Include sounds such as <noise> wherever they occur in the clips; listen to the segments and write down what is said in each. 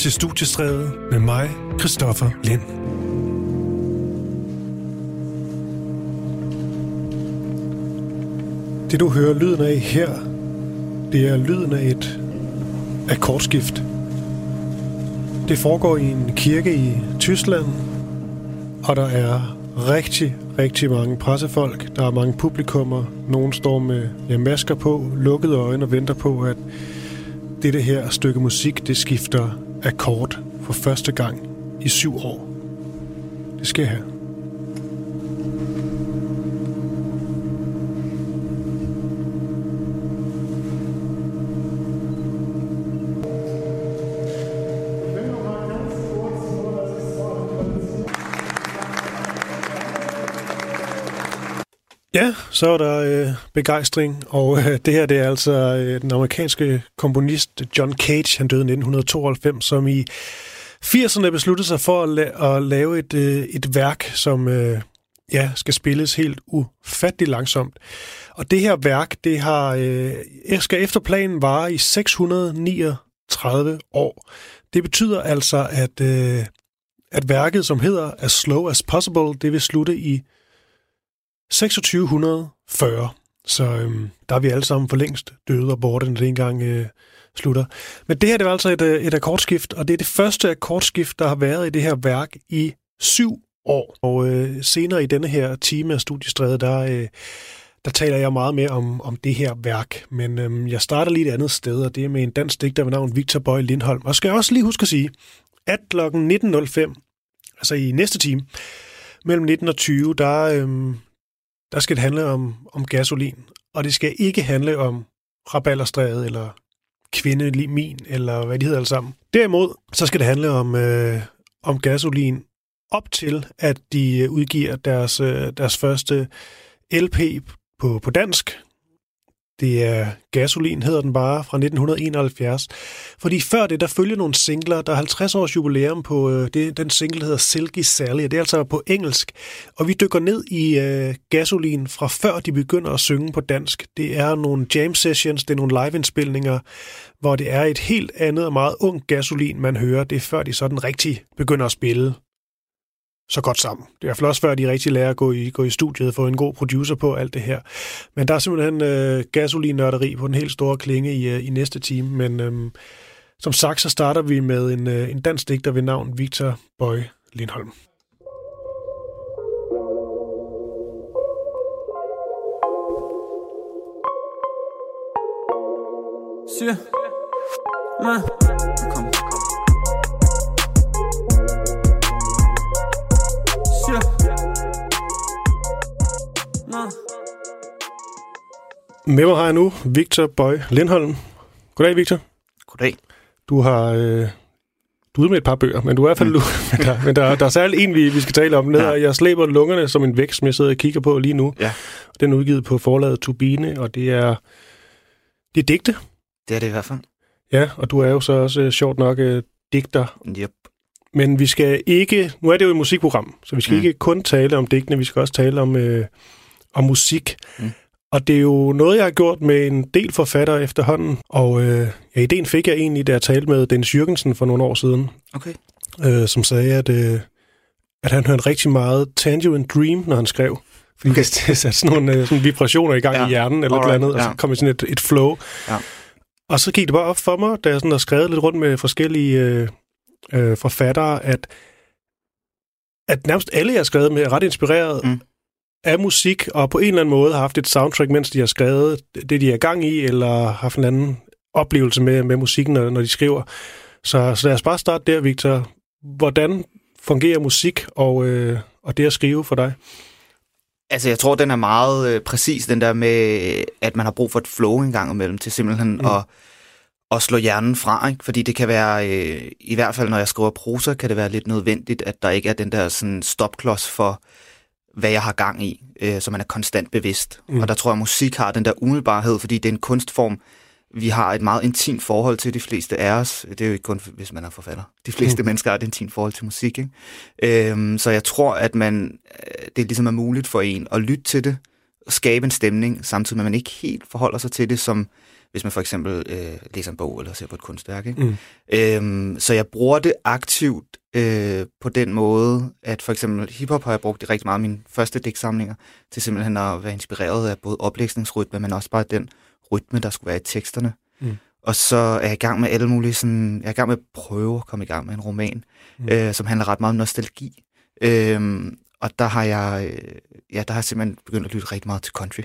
til Studiestræde med mig, Christoffer Lind. Det du hører lyden af her, det er lyden af et akkordskift. Det foregår i en kirke i Tyskland, og der er rigtig, rigtig mange pressefolk. Der er mange publikummer. Nogle står med ja, masker på, lukkede øjne og venter på, at dette her stykke musik, det skifter akkord for første gang i syv år. Det sker her. Ja, så er der øh, begejstring, og øh, det her det er altså øh, den amerikanske komponist John Cage, han døde i 1992, som i 80'erne besluttede sig for at, la- at lave et, øh, et værk, som øh, ja, skal spilles helt ufatteligt langsomt. Og det her værk, det har øh, skal efter planen vare i 639 år. Det betyder altså, at, øh, at værket, som hedder As Slow As Possible, det vil slutte i 2640. Så øhm, der er vi alle sammen for længst døde og borte, når det engang øh, slutter. Men det her det var altså et, øh, et akkordskift, og det er det første akkordskift, der har været i det her værk i syv år. Og øh, senere i denne her time af studiestræde, der, øh, der taler jeg meget mere om, om det her værk. Men øhm, jeg starter lige et andet sted, og det er med en dansk digter ved navn Victor Bøj Lindholm. Og skal jeg også lige huske at sige, at kl. 19.05, altså i næste time, mellem 19 og 20, der, øhm, der skal det handle om, om gasolin, og det skal ikke handle om rabalderstrædet eller kvindelimin, eller hvad de hedder alle sammen. Derimod, så skal det handle om, øh, om gasolin op til, at de øh, udgiver deres, øh, deres første LP på, på dansk. Det er Gasolin, hedder den bare, fra 1971. Fordi før det, der følger nogle singler. Der er 50 års jubilæum på øh, det, den single, hedder Silky Sally, og det er altså på engelsk. Og vi dykker ned i øh, Gasolin fra før de begynder at synge på dansk. Det er nogle jam sessions, det er nogle live-indspilninger, hvor det er et helt andet og meget ung Gasolin, man hører. Det er før de sådan rigtig begynder at spille så godt sammen. Det er i hvert fald også før, de rigtig lærer at gå i, gå i studiet og få en god producer på alt det her. Men der er simpelthen øh, gasolinnørderi på den helt store klinge i, øh, i næste time. Men øh, som sagt, så starter vi med en, øh, en dansk digter ved navn Victor Bøj Lindholm. Syr. Ma. Nå. Med mig har jeg nu Victor Bøj Lindholm. Goddag, Victor. Goddag. Du har... Øh, du er med et par bøger, men du er i hvert fald... Mm. <laughs> men der, men der, der er særligt en, vi, vi skal tale om. Ned, ja. Jeg slæber lungerne som en vækst, som jeg sidder og kigger på lige nu. Ja. Den er udgivet på forlaget Turbine, og det er... Det er digte. Det er det i hvert fald. Ja, og du er jo så også øh, sjovt nok øh, digter. Yep. Men vi skal ikke... Nu er det jo et musikprogram, så vi skal mm. ikke kun tale om digtene, vi skal også tale om, øh, om musik. Mm. Og det er jo noget, jeg har gjort med en del forfattere efterhånden. Og øh, ja, ideen fik jeg egentlig, da jeg talte med Dennis Jørgensen for nogle år siden, Okay. øh, som sagde, at, øh, at han hørte rigtig meget Tangerine Dream, når han skrev. Fordi Okay. okay. det satte sådan nogle øh, sådan vibrationer i gang Ja. i hjernen, eller et Alright, eller andet, og så kom i sådan et, et flow. Ja. Og så gik det bare op for mig, da jeg sådan har skrevet lidt rundt med forskellige øh, øh, forfattere, at, at nærmest alle, jeg har skrevet med, er ret inspireret Mm. Af musik, og på en eller anden måde har haft et soundtrack, mens de har skrevet det, de er gang i, eller haft en anden oplevelse med, med musikken, når, når de skriver. Så, så lad os bare starte der, Victor. Hvordan fungerer musik og, øh, og det at skrive for dig? Altså, jeg tror, den er meget øh, præcis, den der med, at man har brug for et flow en gang imellem, til simpelthen mm. at, at slå hjernen fra, ikke? Fordi det kan være, øh, i hvert fald når jeg skriver prosa, kan det være lidt nødvendigt, at der ikke er den der sådan stopklods for, hvad jeg har gang i, øh, så man er konstant bevidst. Mm. Og der tror jeg, at musik har den der umiddelbarhed, fordi det er en kunstform, vi har et meget intimt forhold til de fleste af os. Det er jo ikke kun, hvis man er forfatter. De fleste mm. mennesker har et intimt forhold til musik. Ikke? Øhm, så jeg tror, at man, øh, det ligesom er muligt for en at lytte til det, og skabe en stemning, samtidig med, at man ikke helt forholder sig til det som, hvis man for eksempel øh, læser en bog eller ser på et kunstværk. Ikke? Mm. Øhm, så jeg bruger det aktivt øh, på den måde, at for eksempel hiphop har jeg brugt det rigtig meget af mine første digtsamlinger, til simpelthen at være inspireret af både oplæsningsrytme, men også bare den rytme, der skulle være i teksterne. Mm. Og så er jeg i gang med alle mulige sådan, jeg er i gang med at prøve at komme i gang med en roman, Mm. øh, som handler ret meget om nostalgi. Øhm, og der har jeg, øh, ja, der har jeg simpelthen begyndt at lytte rigtig meget til country.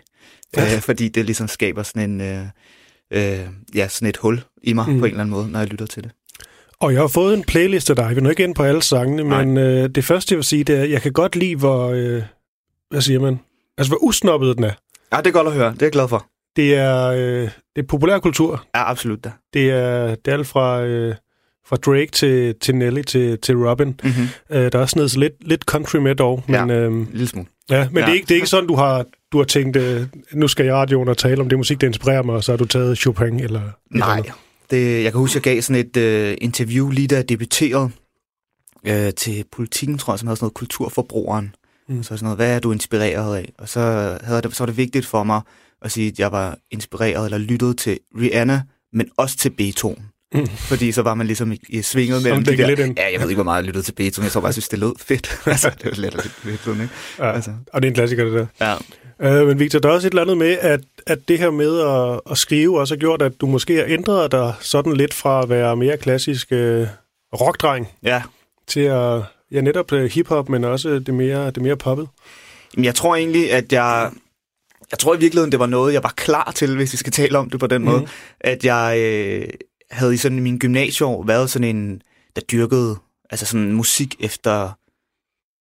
Ja. Øh, fordi det ligesom skaber sådan en, øh, øh, ja, sådan et hul i mig mm. på en eller anden måde, når jeg lytter til det. Og jeg har fået en playlist af dig. Vi nu ikke ind på alle sangene, Nej. men øh, det første, jeg vil sige, det er, at jeg kan godt lide, hvor... Øh, hvad siger man? Altså, hvor usnoppet den er. Ja, det er godt at høre. Det er jeg glad for. Det er, øh, det er populærkultur. Ja, absolut da. Det er, det er alt fra, øh, fra Drake til, til Nelly til, til Robin. Mm-hmm. Øh, der er også noget lidt, lidt country med dog. Men, Ja. øh, lille smule. ja, men Ja. det, er ikke, det er ikke sådan, du har, du har tænkt, øh, nu skal jeg radioen og tale om det musik, der inspirerer mig, og så har du taget Chopin eller... eller Nej. andet. Det, jeg kan huske, jeg gav sådan et øh, interview lige da jeg debuterede øh, til politikken, tror jeg, som havde sådan noget kulturforbrugeren. Mm. Mm. Så sådan noget, hvad er du inspireret af? Og så, havde det, så var det vigtigt for mig at sige, at jeg var inspireret eller lyttet til Rihanna, men også til Beethoven. Mm. <laughs> Fordi så var man ligesom i, i svinget mellem de der... lidt ind. Ja, jeg ved ikke, hvor meget jeg lyttede til Beethoven. Jeg tror bare, jeg synes, det lød fedt. <laughs> altså, det var lidt sådan, ikke? Ja, Altså. og det er en klassiker, det der. Ja. Øh, men Victor, der er også et eller andet med, at, at det her med at, at skrive også har gjort, at du måske har ændret dig sådan lidt fra at være mere klassisk øh, rockdreng ja. til at ja, netop øh, hiphop, men også det mere, det mere poppet. Jamen, jeg tror egentlig, at jeg... Jeg tror i virkeligheden, det var noget, jeg var klar til, hvis vi skal tale om det på den Mhm. måde. At jeg øh, havde i sådan i min gymnasieår været sådan en, der dyrkede altså sådan musik efter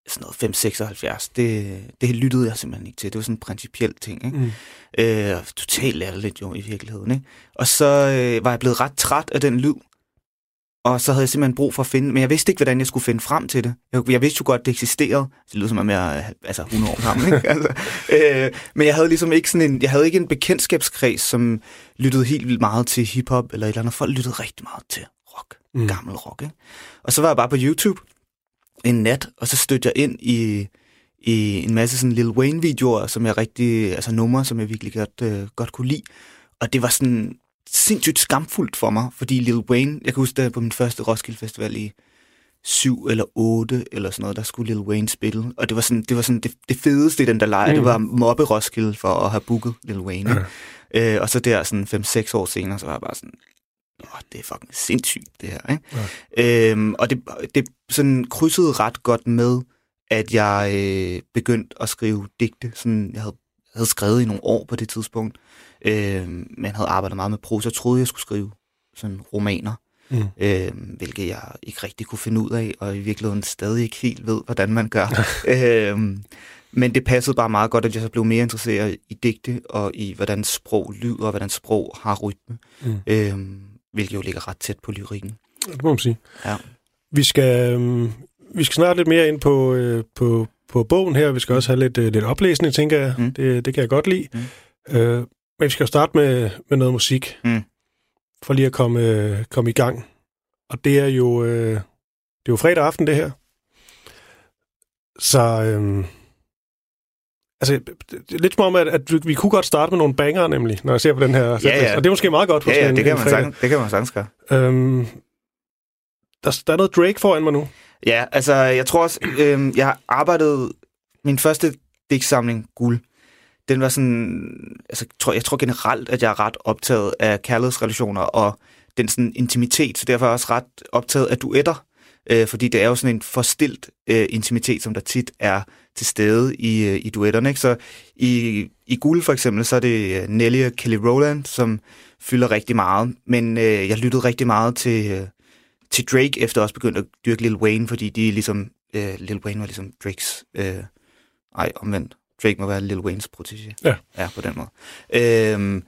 sådan noget 5-76. Det, det lyttede jeg simpelthen ikke til. Det var sådan en principiel ting. Ikke? Mm. Øh, totalt latterligt jo i virkeligheden. Ikke? Og så øh, var jeg blevet ret træt af den lyd. Og så havde jeg simpelthen brug for at finde, men jeg vidste ikke, hvordan jeg skulle finde frem til det. Jeg, jeg vidste jo godt, at det eksisterede. Det lyder som om jeg er altså 100 år gammel. Ikke? <laughs> Altså, øh, men jeg havde ligesom ikke sådan en, jeg havde ikke en bekendtskabskreds, som lyttede helt vildt meget til hiphop eller et eller andet. Folk lyttede rigtig meget til rock. Mm. Gammel rock. Ikke? Og så var jeg bare på YouTube en nat, og så stødte jeg ind i, i en masse sådan Lil Wayne-videoer, som jeg rigtig, altså numre, som jeg virkelig godt, øh, godt kunne lide. Og det var sådan sindssygt skamfuldt for mig, fordi Lil Wayne, jeg kan huske, da på min første Roskilde Festival i syv eller otte eller sådan noget, der skulle Lil Wayne spille. Og det var sådan det, var sådan det, det fedeste i den der lejr, Mm. det var mobbe Roskilde for at have booket Lil Wayne. ikke? Øh, og så der sådan 5-6 år senere, så var jeg bare sådan, Åh, det er fucking sindssygt, det her. Ikke? Ja. Øhm, og det, det sådan krydsede ret godt med, at jeg øh, begyndte at skrive digte. Sådan, jeg havde, havde skrevet i nogle år på det tidspunkt, øh, men havde arbejdet meget med prosa. Troede, jeg skulle skrive sådan romaner, Mm. øh, hvilket jeg ikke rigtig kunne finde ud af, og i virkeligheden stadig ikke helt ved, hvordan man gør. <laughs> øh, men det passede bare meget godt, at jeg så blev mere interesseret i digte, og i hvordan sprog lyder, og hvordan sprog har rytme. Mm. Øh, hvilket jo ligger ret tæt på lyrikken. Det må man sige. Ja. Vi skal, øhm, vi skal snart lidt mere ind på, øh, på, på bogen her. Vi skal også have lidt, øh, lidt oplæsning, tænker jeg. Mm. Det, det kan jeg godt lide. Mm. Øh, men vi skal jo starte med, med noget musik. Mm. For lige at komme, øh, komme i gang. Og det er jo, øh, det er jo fredag aften, det her. Så... Øh, Altså, det er lidt som om, at, at vi kunne godt starte med nogle banger, nemlig, når jeg ser på den her. ja. Og det er måske meget godt Ja, ja, en, det kan, en man fredag. sagtens, det kan man sagtens gøre. Øhm, der, der er noget Drake foran mig nu. Ja, altså, jeg tror også, øh, jeg har arbejdet min første digtsamling, Guld. Den var sådan, altså, tror, jeg tror generelt, at jeg er ret optaget af kærlighedsrelationer og den sådan intimitet, så derfor er jeg også ret optaget af duetter, øh, fordi det er jo sådan en forstilt øh, intimitet, som der tit er til stede i, øh, i duetterne. Ikke? Så i, i Guld for eksempel, så er det øh, Nelly og Kelly Rowland, som fylder rigtig meget, men øh, jeg lyttede rigtig meget til, øh, til Drake, efter også begyndte at dyrke Lil Wayne, fordi de er ligesom, øh, Lil Wayne var ligesom Drakes, øh, ej, omvendt, Drake må være Lil Waynes protégé. Ja. Ja, på den måde. Øhm,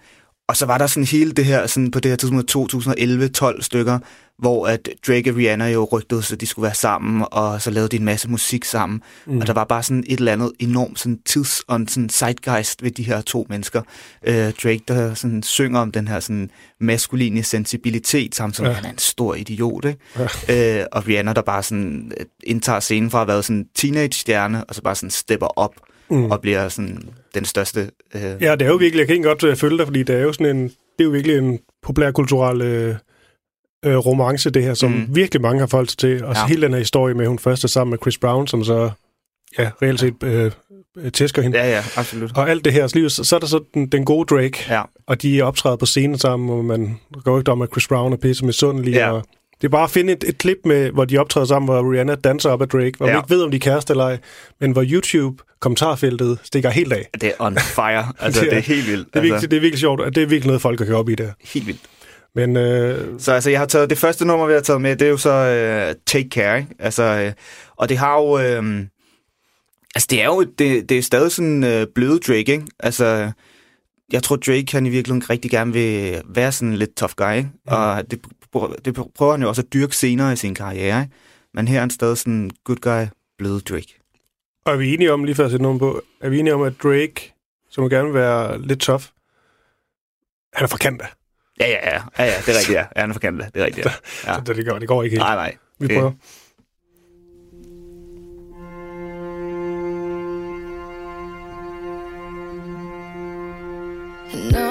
og så var der sådan hele det her, sådan på det her tidspunkt 2011-12 stykker, hvor at Drake og Rihanna jo rygtede, så de skulle være sammen, og så lavede de en masse musik sammen. Mm. Og der var bare sådan et eller andet enormt sådan tids- og sådan zeitgeist ved de her to mennesker. Øh, Drake, der sådan synger om den her sådan maskuline sensibilitet, samtidig med, Ja. han er en stor idiot, ikke? Ja. Øh, og Rihanna, der bare sådan øh, indtager scenen fra at have været sådan en teenage-stjerne, og så bare sådan stepper op Mm. og bliver sådan den største... Øh, Ja, det er jo virkelig, jeg kan ikke godt øh, følge dig, fordi det er jo sådan en, det er jo virkelig en populærkulturel øh, øh, romance, det her, som mm. Virkelig mange har foldt sig til. Og ja. Hele den her historie med, at hun først er sammen med Chris Brown, som så ja, reelt set øh, øh, tæsker hende. Ja, ja, absolut. Og alt det her, lige- så så er der så den, den gode Drake, Ja, og de optræder på scenen sammen, og man går ikke om, at Chris Brown er pisse med sundelig. Ja. Og det er bare at finde et, et klip, med, hvor de optræder sammen, hvor Rihanna danser op ad Drake, hvor ja. man ikke ved, om de er kæreste eller ej, men hvor YouTube-kommentarfeltet stikker helt af. det er on fire. <laughs> Altså, Det er- det er helt vildt. Det er, altså, virkelig, det er virkelig sjovt, og det er virkelig noget, folk kan køre op i der. Helt vildt. Men øh, Så altså, jeg har taget det første nummer, vi har taget med, det er jo så uh, Take Care, ikke? Altså, uh, og det har jo... Uh, altså, det er jo det, det er stadig sådan uh, bløde Drake, ikke? Altså, jeg tror, Drake han i virkeligheden rigtig gerne vil være sådan lidt tough guy, ikke? Mm. Og det, det prøver han jo også at dyrke senere i sin karriere, ikke? Men her er han stadig sådan good guy, bløde Drake. og er vi enige om, lige før jeg sætter nogen på, er vi enige om, at Drake, som gerne vil være lidt tough, han er fra Canada. Ja, ja, ja. ja, ja det er rigtigt, ja. ja han er fra Canada, det er rigtigt, ja. <laughs> Ja. ja. Så det, går, det går ikke helt. Nej, nej. Vi det- prøver. I know you've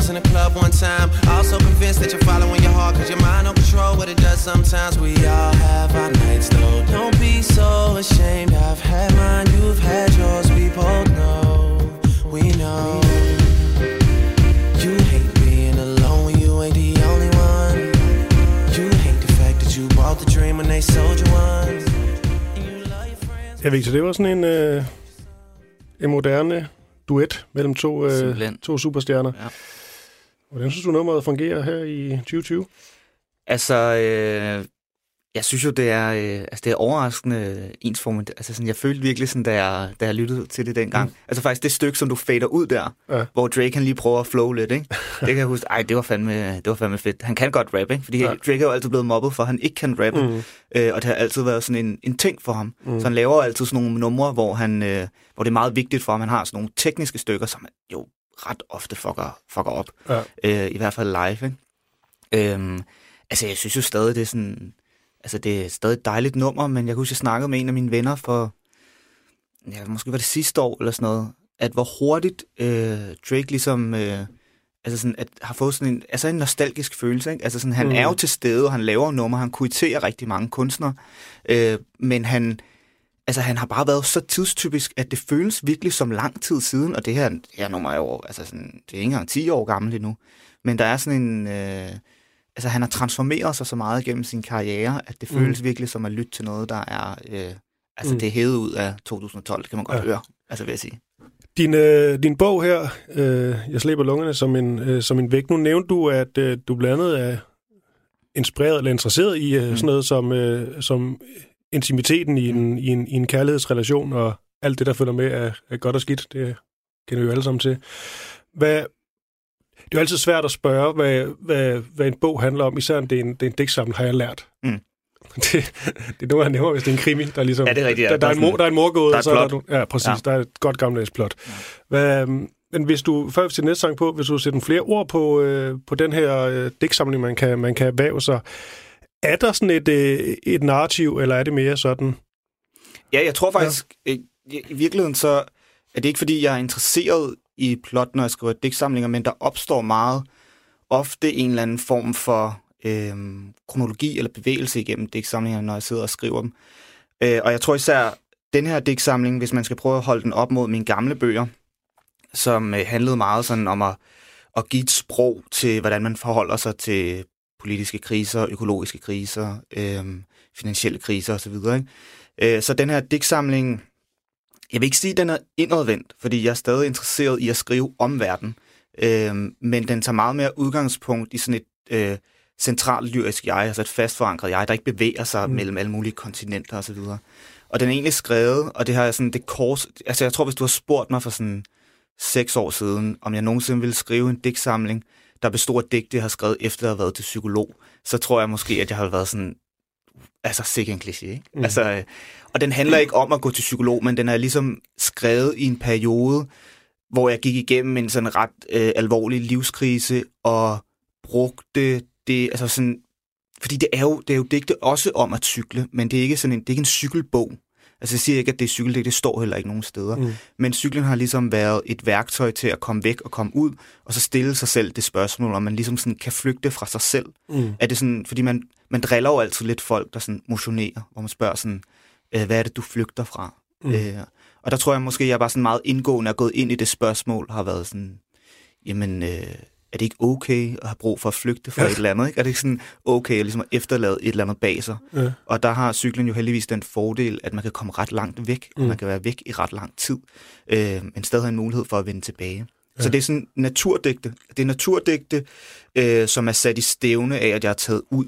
girls in the club one time. Also convinced that you're following your heart, cause your mind don't control what it does sometimes. We all have our nights though. Don't be so ashamed. I've had mine, you've had yours. We both know, we know. You hate being alone when you ain't the only one. You hate the fact that you bought the dream when they sold you one. Ja, Victor, det var sådan en, øh, en moderne duet mellem to, øh, Simpelthen. to superstjerner. Ja. Hvordan synes du, nummeret fungerer her i 2020? Altså, øh, jeg synes jo, det er, øh, altså, det er overraskende ensformigt. Altså, sådan, jeg følte virkelig, sådan, da, jeg, da jeg lyttede til det dengang. Mm. Altså faktisk det stykke, som du fader ud der, Ja. hvor Drake han lige prøver at flow lidt, ikke? <laughs> Det kan jeg huske, ej, det var fandme, det var fandme fedt. Han kan godt rappe, ikke? Fordi Ja. Drake er jo altid blevet mobbet for, at han ikke kan rappe. Mm. Øh, og det har altid været sådan en, en ting for ham. Mm. Så han laver altid sådan nogle numre, hvor, han, øh, hvor det er meget vigtigt for ham. Han har sådan nogle tekniske stykker, som jo ret ofte fucker, fucker op. Ja. Øh, I hvert fald live, ikke? Øhm, altså, jeg synes jo stadig, det er sådan... altså det er stadig et dejligt nummer, men jeg kan huske, jeg snakkede med en af mine venner for, ja, måske var det sidste år eller sådan noget, at hvor hurtigt øh, Drake ligesom, øh, altså sådan, at har fået sådan en, altså en nostalgisk følelse, ikke? Altså sådan, han Mm. mm. er jo til stede, og han laver nummer, han kuiterer rigtig mange kunstnere, øh, men han, altså han har bare været så tidstypisk, at det føles virkelig som lang tid siden, og det her, det her nummer er jo, altså sådan, det er ikke engang 10 år gammelt endnu, men der er sådan en, øh, altså han har transformeret sig så meget gennem sin karriere, at det Mm. føles virkelig som at lytte til noget, der er, øh, altså Mm. det er hævet ud af 2012, det kan man godt Ja. ja. høre, altså vil jeg sige. Din, øh, din bog her, øh, Jeg slæber lungerne som en, øh, som en vægt. Nu nævnte du, at øh, du blandt andet er inspireret eller interesseret i øh, Mm. sådan noget som, øh, som intimiteten i en, i, en, i en kærlighedsrelation, og alt det, der følger med, er, er godt og skidt. Det kender vi jo alle sammen til. Hvad, det er jo altid svært at spørge, hvad, hvad, hvad en bog handler om, især om det er en, det er en digtsamling, har jeg lært. Mm. <laughs> Det, det er noget, han nævner, hvis det er en krimi, der ligesom... Ja, det er rigtigt, ja. Der, der, er, en mor, der er en morgåde, der er så er der, ja, præcis. Ja. Ja. Der er et godt gammeldags plot. Hvad, øhm, men hvis du, før vi til næste sang på, hvis du sætter flere ord på, øh, på den her øh, digtsamling, man kan, man kan erhverve sig, er der sådan et, øh, et narrativ, eller er det mere sådan? Ja, jeg tror faktisk, ja. i, i virkeligheden så er det ikke, fordi jeg er interesseret i plot, når jeg skriver digtsamlinger, men der opstår meget ofte en eller anden form for øhm, kronologi eller bevægelse igennem digtsamlinger, når jeg sidder og skriver dem. Øh, og jeg tror især, den her digtsamling, hvis man skal prøve at holde den op mod mine gamle bøger, som øh, handlede meget sådan om at, at give et sprog til, hvordan man forholder sig til politiske kriser, økologiske kriser, øhm, finansielle kriser osv. Ikke? Øh, Så den her digtsamling, jeg vil ikke sige, at den er indadvendt, fordi jeg er stadig interesseret i at skrive om verden, øh, men den tager meget mere udgangspunkt i sådan et øh, centralt lyrisk jeg, altså et fast forankret jeg, der ikke bevæger sig Mm. mellem alle mulige kontinenter osv. Og den er egentlig skrevet, og det har jeg sådan, det kors, altså jeg tror, hvis du har spurgt mig for sådan seks år siden, om jeg nogensinde ville skrive en digtsamling, der bestod af digte, jeg har skrevet efter at have været til psykolog, så tror jeg måske, at jeg har været sådan, altså sikke en kliché, ikke? Mm. Altså, og den handler ikke om at gå til psykolog, men den er ligesom skrevet i en periode, hvor jeg gik igennem en sådan ret øh, alvorlig livskrise, og brugte det, altså sådan, fordi det er jo, det er jo digte også om at cykle, men det er ikke sådan en, det er ikke en cykelbog. Altså jeg siger ikke, at det er cykeldigt, det står heller ikke nogen steder. Mm. Men cyklen har ligesom været et værktøj til at komme væk og komme ud, og så stille sig selv det spørgsmål, om man ligesom sådan kan flygte fra sig selv. Mm. Er det sådan, fordi man, man driller jo altid lidt folk, der sådan motionerer, hvor man spørger sådan, øh, hvad er det, du flygter fra? Mm. Øh, og der tror jeg måske, jeg bare sådan meget indgående er gået ind i det spørgsmål, har været sådan, jamen, øh, er det ikke okay at have brug for at flygte fra Ja. et eller andet? Ikke? Er det ikke sådan okay at, ligesom efterlade et eller andet bag sig? Ja. Og der har cyklen jo heldigvis den fordel, at man kan komme ret langt væk, og Mm. man kan være væk i ret lang tid, øh, men stadig have en mulighed for at vende tilbage. Ja. Så det er sådan naturdigte. Det er naturdigte, øh, som er sat i stævne af, at jeg har taget ud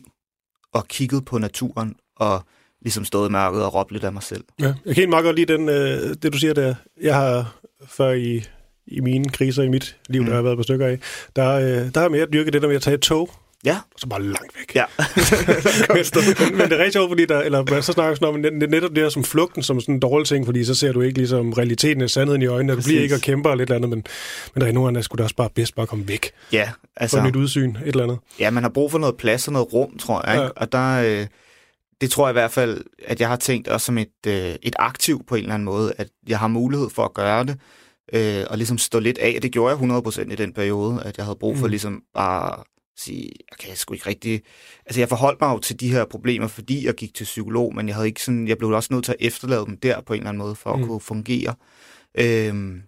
og kigget på naturen, og ligesom stået i mørket og råbt lidt af mig selv. Ja. Jeg kan helt meget godt lide den, øh, det, du siger der. Jeg har før i, i mine kriser i mit liv, mm. Der har været på stykker af, der, øh, der har mere dyrket det der med at tage et tog, Ja, og så bare langt væk. ja. <laughs> men, men, det er rigtig sjovt, fordi der, eller så snakker sådan om net- netop det her som flugten som sådan en dårlig ting, fordi så ser du ikke ligesom realiteten af sandheden i øjnene, og du bliver ikke og kæmper et eller andet, men, men der er nogle gange, skulle da også bare bedst bare komme væk ja, for altså, et nyt udsyn, et eller andet. ja, man har brug for noget plads og noget rum, tror jeg. Ikke? Ja. Og der, øh, det tror jeg i hvert fald, at jeg har tænkt også som et, øh, et aktiv på en eller anden måde, at jeg har mulighed for at gøre det, øh, og ligesom stå lidt af. Det gjorde jeg 100% i den periode, at jeg havde brug for Mm. ligesom bare at sige, okay, jeg skulle ikke rigtig... Altså, jeg forholdt mig jo til de her problemer, fordi jeg gik til psykolog, men jeg havde ikke sådan, jeg blev også nødt til at efterlade dem der på en eller anden måde, for at Mm. mm. kunne fungere. Øhm,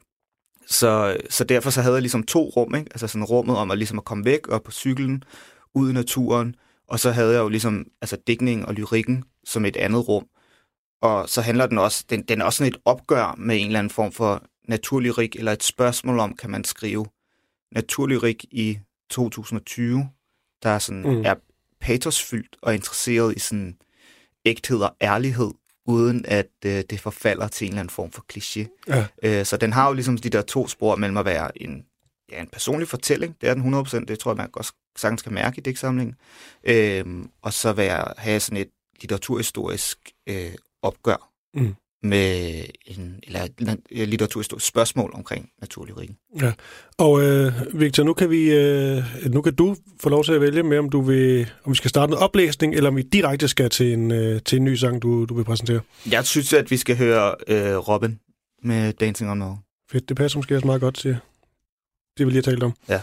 så, så derfor så havde jeg ligesom to rum, ikke? Altså sådan rummet om at, ligesom at komme væk og på cyklen, ud i naturen, og så havde jeg jo ligesom altså dækning og lyrikken som et andet rum. Og så handler den også, den, den er også sådan et opgør med en eller anden form for naturlyrik, eller et spørgsmål om, kan man skrive naturlyrik i 2020, der sådan Mm. er patosfyldt og interesseret i sådan ægthed og ærlighed, uden at øh, det forfalder til en eller anden form for kliché. Ja. Øh, så den har jo ligesom de der to spor mellem at være en, ja, en personlig fortælling, det er den 100%, det tror jeg, man også sagtens kan mærke i digtsamlingen, øh, og så være, have sådan et litteraturhistorisk øh, opgør Mm. Med en eller, litteraturhistorisk spørgsmål omkring naturlyrikken. Ja. Og øh, Victor, nu kan, vi, øh, nu kan du få lov til at vælge med, om du vil, om vi skal starte en oplæsning, eller om vi direkte skal til en, øh, til en ny sang, du, du vil præsentere. Jeg synes, at vi skal høre øh, Robin med Dancing on the Fedt, det passer måske også meget godt til det, vi lige har talt om. Ja.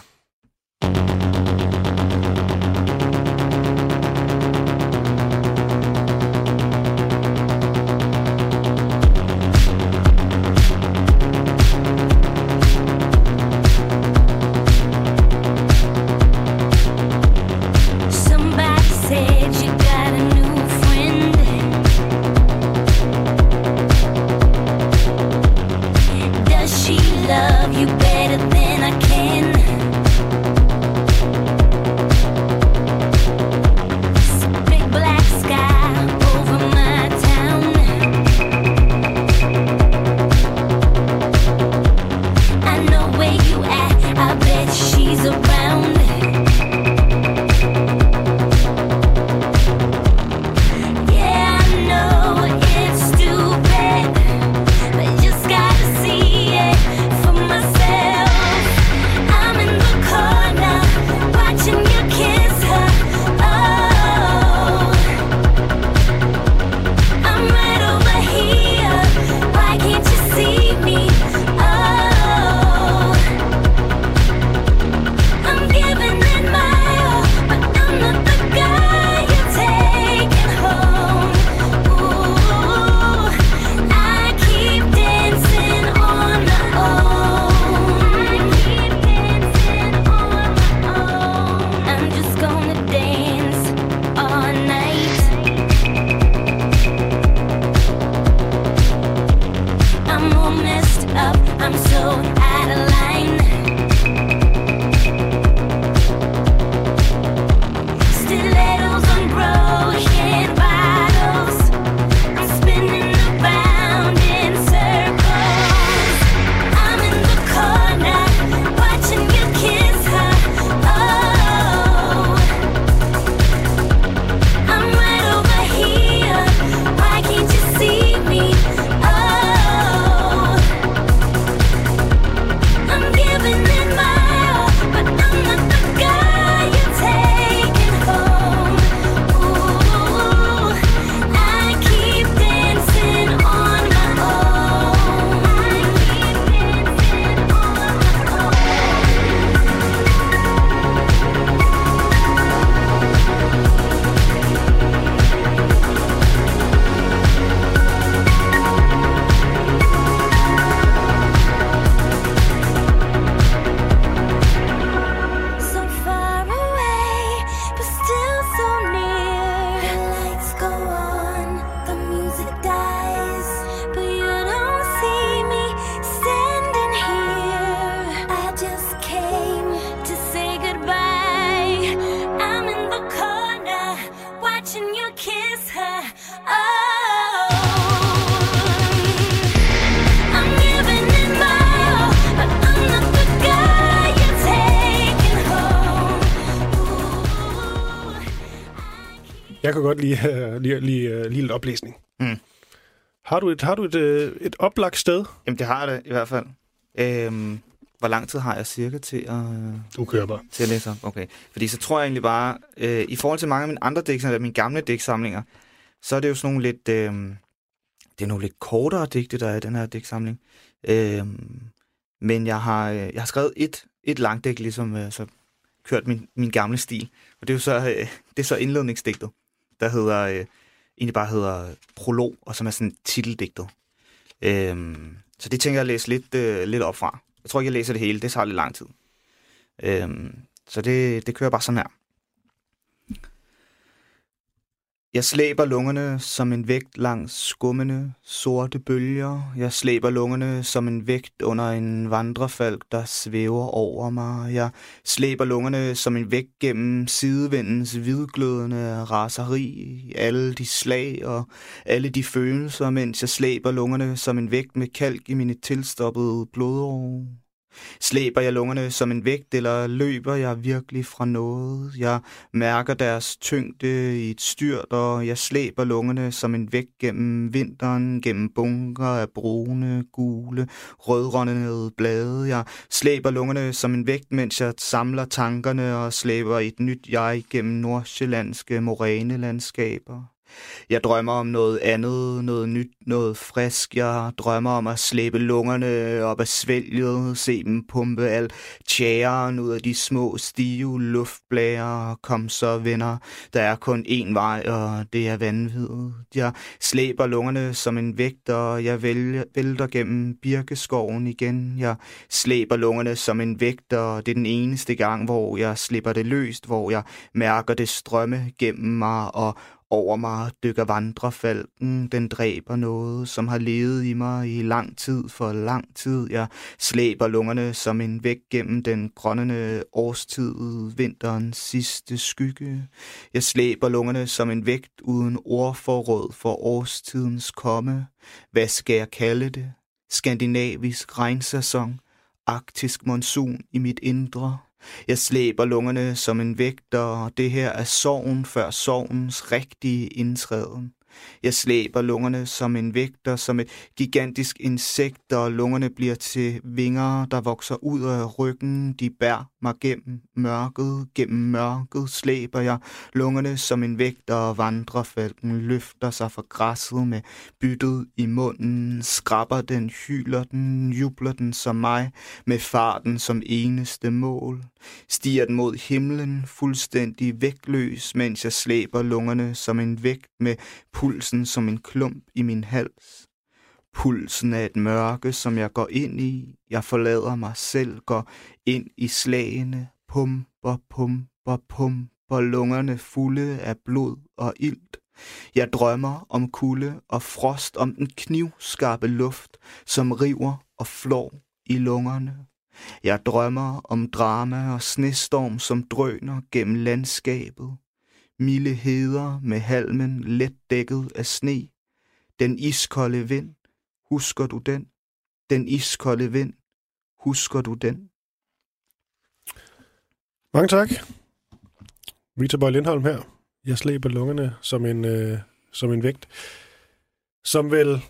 Godt lide, <laughs> lide, lide, uh, lide lidt oplæsning. Mm. Har du et, har du et, uh, et oplagt sted? Jamen, det har jeg det i hvert fald. Øhm, hvor lang tid har jeg cirka til at, Du kører bare. til at læse op? Okay. Fordi så tror jeg egentlig bare, øh, i forhold til mange af mine andre digtsamlinger, mine gamle digtsamlinger, så er det jo sådan nogle lidt, øh, det er nogle lidt kortere digte, der er i den her digtsamling. Øh, men jeg har, øh, jeg har skrevet et, et langdigt, ligesom øh, så kørt min, min gamle stil. Og det er jo så, øh, det er så indledningsdigtet, der hedder, øh, egentlig bare hedder Prolog, og som er sådan titeldigtet. Øhm, så det tænker jeg at læse lidt, øh, lidt op fra. Jeg tror ikke, jeg læser det hele. Det tager lidt lang tid. Øhm, så det, det kører bare sådan her. Jeg slæber lungerne som en vægt langs skummende, sorte bølger. Jeg slæber lungerne som en vægt under en vandrefalk, der svæver over mig. Jeg slæber lungerne som en vægt gennem sidevindens hvidglødende raseri. Alle de slag og alle de følelser, mens jeg slæber lungerne som en vægt med kalk i mine tilstoppede blodår. Slæber jeg lungerne som en vægt, eller løber jeg virkelig fra noget? Jeg mærker deres tyngde i et styrt, og jeg slæber lungerne som en vægt gennem vinteren, gennem bunker af brune, gule, rødrønnede blade. Jeg slæber lungerne som en vægt, mens jeg samler tankerne og slæber et nyt jeg gennem nordsjællandske morænelandskaber. Jeg drømmer om noget andet, noget nyt, noget frisk. Jeg drømmer om at slæbe lungerne op af svælget, se dem pumpe al tjæren ud af de små, stive luftblære. Kom så, venner, der er kun én vej, og det er vanvittigt. Jeg slæber lungerne som en vægt, og jeg vælger, vælter gennem birkeskoven igen. Jeg slæber lungerne som en vægt, og det er den eneste gang, hvor jeg slipper det løst, hvor jeg mærker det strømme gennem mig og over mig dykker vandrefalken, den dræber noget, som har levet i mig i lang tid for lang tid. Jeg slæber lungerne som en væg gennem den grønne årstid, vinterens sidste skygge. Jeg slæber lungerne som en vægt uden ordforråd for årstidens komme. Hvad skal jeg kalde det? Skandinavisk regnsæson, arktisk monsun i mit indre. Jeg slæber lungerne som en vægter, og det her er sorgen før sorgens rigtige indtræden. Jeg slæber lungerne som en vægter, som et gigantisk insekt, og lungerne bliver til vinger, der vokser ud af ryggen. De bær mig gennem mørket, gennem mørket slæber jeg lungerne som en vægter, og vandrefalken løfter sig fra græsset med byttet i munden. Skrabber den, hyler den, jubler den som mig, med farten som eneste mål. Stiger den mod himlen, fuldstændig vægtløs, mens jeg slæber lungerne som en vægt med pulsen som en klump i min hals. Pulsen er et mørke, som jeg går ind i. Jeg forlader mig selv, går ind i slagene, pumper, pumper, pumper, lungerne fulde af blod og ilt. Jeg drømmer om kulde og frost, om den knivskarpe luft, som river og flår i lungerne. Jeg drømmer om drama og snestorm, som drøner gennem landskabet. Milde heder med halmen let dækket af sne. Den iskolde vind, husker du den? Den iskolde vind, husker du den? Mange tak. Rita Boy Lindholm her. Jeg slæber lungerne som en, øh, som en vægt. Som vel...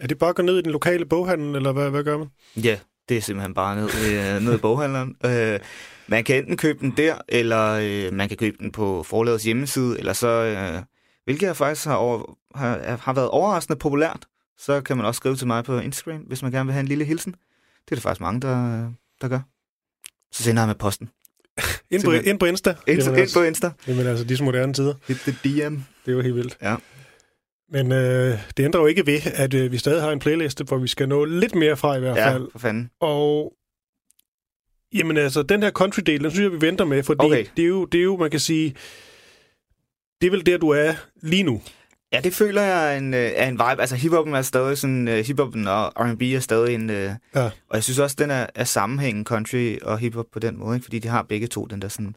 Er det bare at gå ned i den lokale boghandel, eller hvad, hvad gør man? Ja, det er simpelthen bare ned, øh, ned i boghandleren. Øh, man kan enten købe den der, eller øh, man kan købe den på forlagets hjemmeside, eller så, øh, hvilket jeg faktisk har, over, har, har været overraskende populært, så kan man også skrive til mig på Instagram, hvis man gerne vil have en lille hilsen. Det er der faktisk mange, der, der gør. Så sender jeg med posten. Ind på, ind på Insta. Ind, ind altså, på Insta. Jamen altså, disse moderne tider. Hit the DM. Det er jo helt vildt. Ja. Men øh, det ændrer jo ikke ved, at øh, vi stadig har en playliste, hvor vi skal nå lidt mere fra i hvert Ja, fald. for fanden. Og jamen altså, den her country-del, den synes jeg, vi venter med, fordi Okay. det, er jo, det er jo, man kan sige, det er vel der, du er lige nu. Ja, det føler jeg er en, øh, er en vibe. Altså, hiphoppen er stadig sådan... Uh, hiphoppen og R&B er stadig en... Uh, Ja. Og jeg synes også, den er, er sammenhængen country og hiphop på den måde, ikke? Fordi de har begge to den der sådan...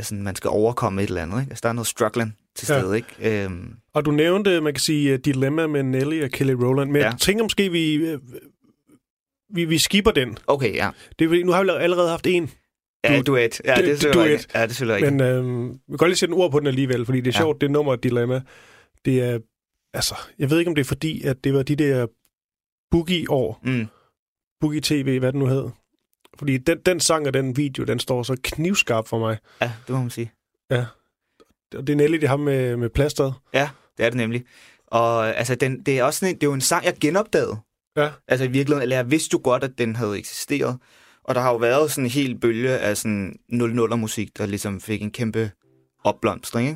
sådan man skal overkomme et eller andet, ikke? Altså, der er noget struggling til Ja. stede, ikke? Øhm, Og du nævnte, man kan sige, uh, Dilemma med Nelly og Kelly Rowland, men ja. Ja. jeg tænker måske, vi, øh, vi, vi skipper den. okay, ja. Det er, fordi, nu har vi allerede haft en, Ja, Du- duet. Ja, det er duet. Ja, det er men øh, vi kan godt lige sætte en ord på den alligevel, fordi det er Ja. sjovt, det nummer Dilemma, det er, altså, jeg ved ikke, om det er fordi, at det var de der boogie-år, Mm. Boogie TV, hvad den nu hed. Fordi den, den sang og den video, den står så knivskarp for mig. Ja, det må man sige. Og det er Nelly, det ham med, med plasteret. Ja, det er det nemlig. Og altså, den, det er også sådan en, det er jo en sang, jeg genopdagede. Ja. Altså i virkeligheden, eller jeg vidste jo godt, at den havde eksisteret. Og der har jo været sådan en hel bølge af sådan 00'er musik, der ligesom fik en kæmpe opblomstring.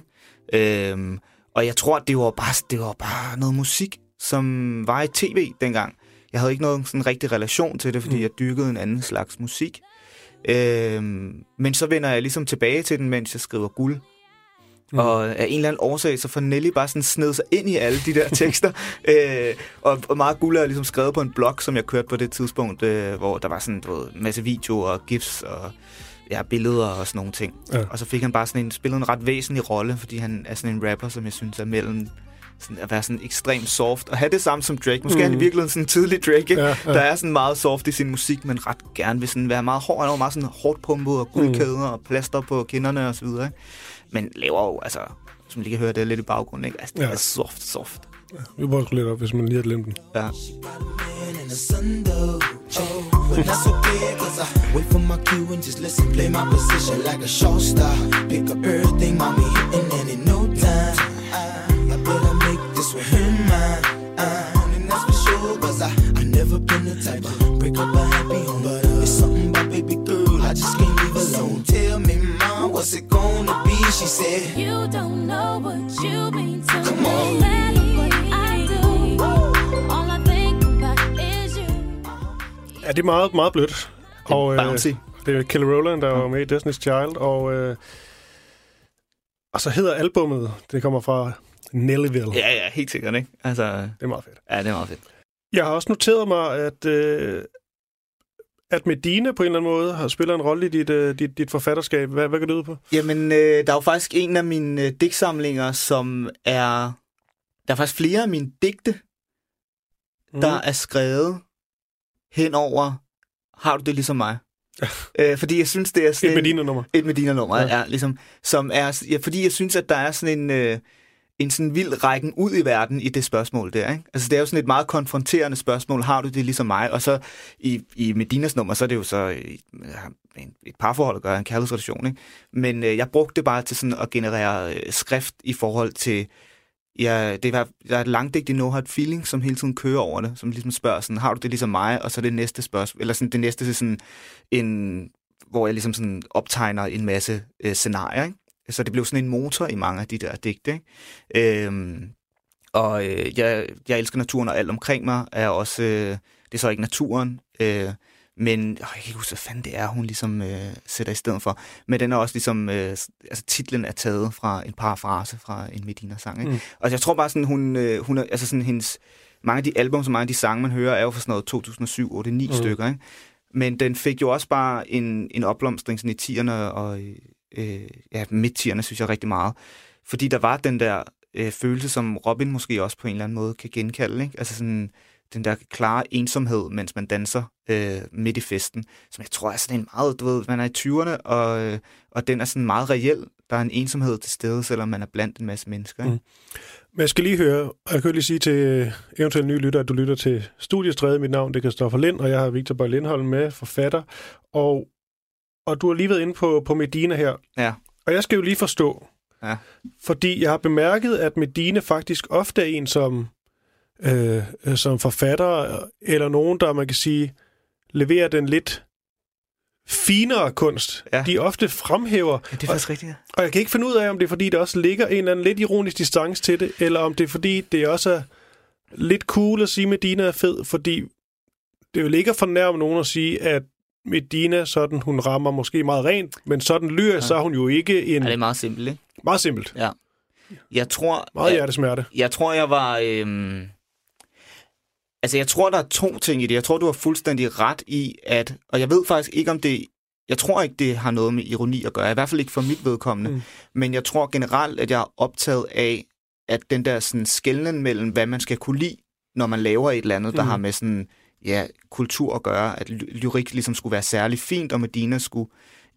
Ikke? Øhm, og jeg tror, det var, bare, det var bare noget musik, som var i tv dengang. Jeg havde ikke nogen sådan rigtig relation til det, fordi Mm. jeg dyrkede en anden slags musik. Øhm, men så vender jeg ligesom tilbage til den, mens jeg skriver guld. Mm. Mm. Og af en eller anden årsag, så får Nelly bare sådan sned sig ind i alle de der <laughs> tekster. øh, og, og meget guld er ligesom skrevet på en blog, som jeg kørte på det tidspunkt, øh, hvor der var sådan du ved, en masse videoer og gifs og ja, billeder og sådan nogle ting. Ja. Og så fik han bare sådan en, spillet en ret væsentlig rolle, fordi han er sådan en rapper, som jeg synes er mellem sådan at være sådan ekstremt soft, og have det samme som Drake. Måske mm. er han i Mm. virkeligheden sådan en tidlig Drake, ikke? Ja, Ja, der er sådan meget soft i sin musik, men ret gerne vil sådan være meget hård. Han er meget sådan hårdt pumpet og guldkæder mm. og plaster på kinderne og så videre. Ikke? Men laver jo, altså, som lige kan høre, det er lidt i baggrunden, ikke? Altså, det Ja. er soft, soft. Vi prøver lidt op, hvis man lige har glemt den. Ja. but that's okay, cause I wait for my cue and just listen, play my position like a show star. Pick up everything, mommy hitting, and in no time, I, I better make this with him mine. Uh, and that's for sure, cause I, I never been the type of break up a happy home. But uh, it's something about baby girl, I just can't leave alone. Tell me, mom, what's it gonna be? She said, You don't know what you mean to Come me. on. No matter what I do, all I think about is you. Ja, det er meget, meget blødt. Og, øh, bouncy. det er Kelly Rowland, der var med i Destiny's Child, og, øh, og så hedder albummet, det kommer fra Nellyville. Ja, ja, helt sikkert, ikke? Altså, Det er meget fedt. ja, det er meget fedt. Jeg har også noteret mig, at, øh, at Medina på en eller anden måde har spillet en rolle i dit, øh, dit, dit forfatterskab. Hvad, hvad går det ud på? Jamen, øh, der er jo faktisk en af mine øh, digtsamlinger, som er... Der er faktisk flere af mine digte, Mm. der er skrevet hen over Har du det ligesom mig? <laughs> øh, fordi jeg synes, det er sådan Et Medina-nummer. Et Medina-nummer, ja. ja ligesom, som er, ja, fordi jeg synes, at der er sådan en, øh, en sådan vild rækken ud i verden i det spørgsmål der, ikke? Altså, det er jo sådan et meget konfronterende spørgsmål. Har du det ligesom mig? Og så i, i Medinas nummer, så er det jo så øh, et, et parforhold at gøre, en kærlighedsrelation, ikke? Men øh, jeg brugte det bare til sådan at generere øh, skrift i forhold til Ja, det var, der er et langdigt i No Hard Feeling, som hele tiden kører over det, som ligesom spørger sådan, har du det ligesom mig? Og så det næste spørgsmål, eller sådan det næste sådan en, hvor jeg ligesom sådan optegner en masse øh, scenarier, ikke? Så det blev sådan en motor i mange af de der digte, ikke? Øhm, og øh, jeg, jeg elsker naturen, og alt omkring mig er også, øh, det er så ikke naturen, øh, men øh, jeg kan ikke huske, hvad fanden det er, hun ligesom øh, sætter i stedet for. Men den er også ligesom, øh, altså titlen er taget fra en parafrase fra en Medina-sang. Ikke? Mm. Og jeg tror bare sådan, hun, øh, hun er, altså sådan hendes, mange af de album, som mange af de sange, man hører, er jo fra sådan noget 2007, 8, 9 Mm. mm. stykker. Ikke? Men den fik jo også bare en, en opblomstring sådan i 10'erne og øh, ja, midt-10'erne, synes jeg rigtig meget. Fordi der var den der øh, følelse, som Robin måske også på en eller anden måde kan genkalde. Ikke? Altså sådan den der klare ensomhed, mens man danser øh, midt i festen, som jeg tror er sådan en meget, du ved, man er i 20'erne, og, øh, og den er sådan meget reel. Der er en ensomhed til stede, selvom man er blandt en masse mennesker. Ikke? Mm. Men jeg skal lige høre, og jeg kan lige sige til øh, eventuelle nye lyttere, at du lytter til Studiestræde. Mit navn det er Christoffer Lind, og jeg har Victor Bøj Lindholm med, forfatter. Og, og du har lige været inde på, på Medina her. Ja. Og jeg skal jo lige forstå, Ja. fordi jeg har bemærket, at Medina faktisk ofte er en, som, øh, øh, som forfatter, eller nogen, der man kan sige, leverer den lidt finere kunst. Ja. De ofte fremhæver Ja, det er faktisk rigtigt. ja. og jeg kan ikke finde ud af, om det er, fordi der også ligger en eller anden lidt ironisk distance til det, eller om det er, fordi det også er lidt cool at sige, at Medina er fed, fordi det vil ikke fornærme nogen at sige, at Medina, sådan hun rammer måske meget rent, men sådan lyrisk, ja. så er hun jo ikke en... Ja, det er meget simpelt, ikke? Meget simpelt. Ja. Jeg tror, Meget at- hjertesmerte. Jeg tror, jeg var... Øhm... Altså, jeg tror, der er to ting i det. Jeg tror, du har fuldstændig ret i, at... Og jeg ved faktisk ikke, om det... Jeg tror ikke, det har noget med ironi at gøre. I hvert fald ikke for mit vedkommende. Mm. Men jeg tror generelt, at jeg er optaget af, at den der sådan skældning mellem, hvad man skal kunne lide, når man laver et eller andet, der Mm. har med sådan, ja, kultur at gøre, at ly- lyrik ligesom skulle være særlig fint, og Medina skulle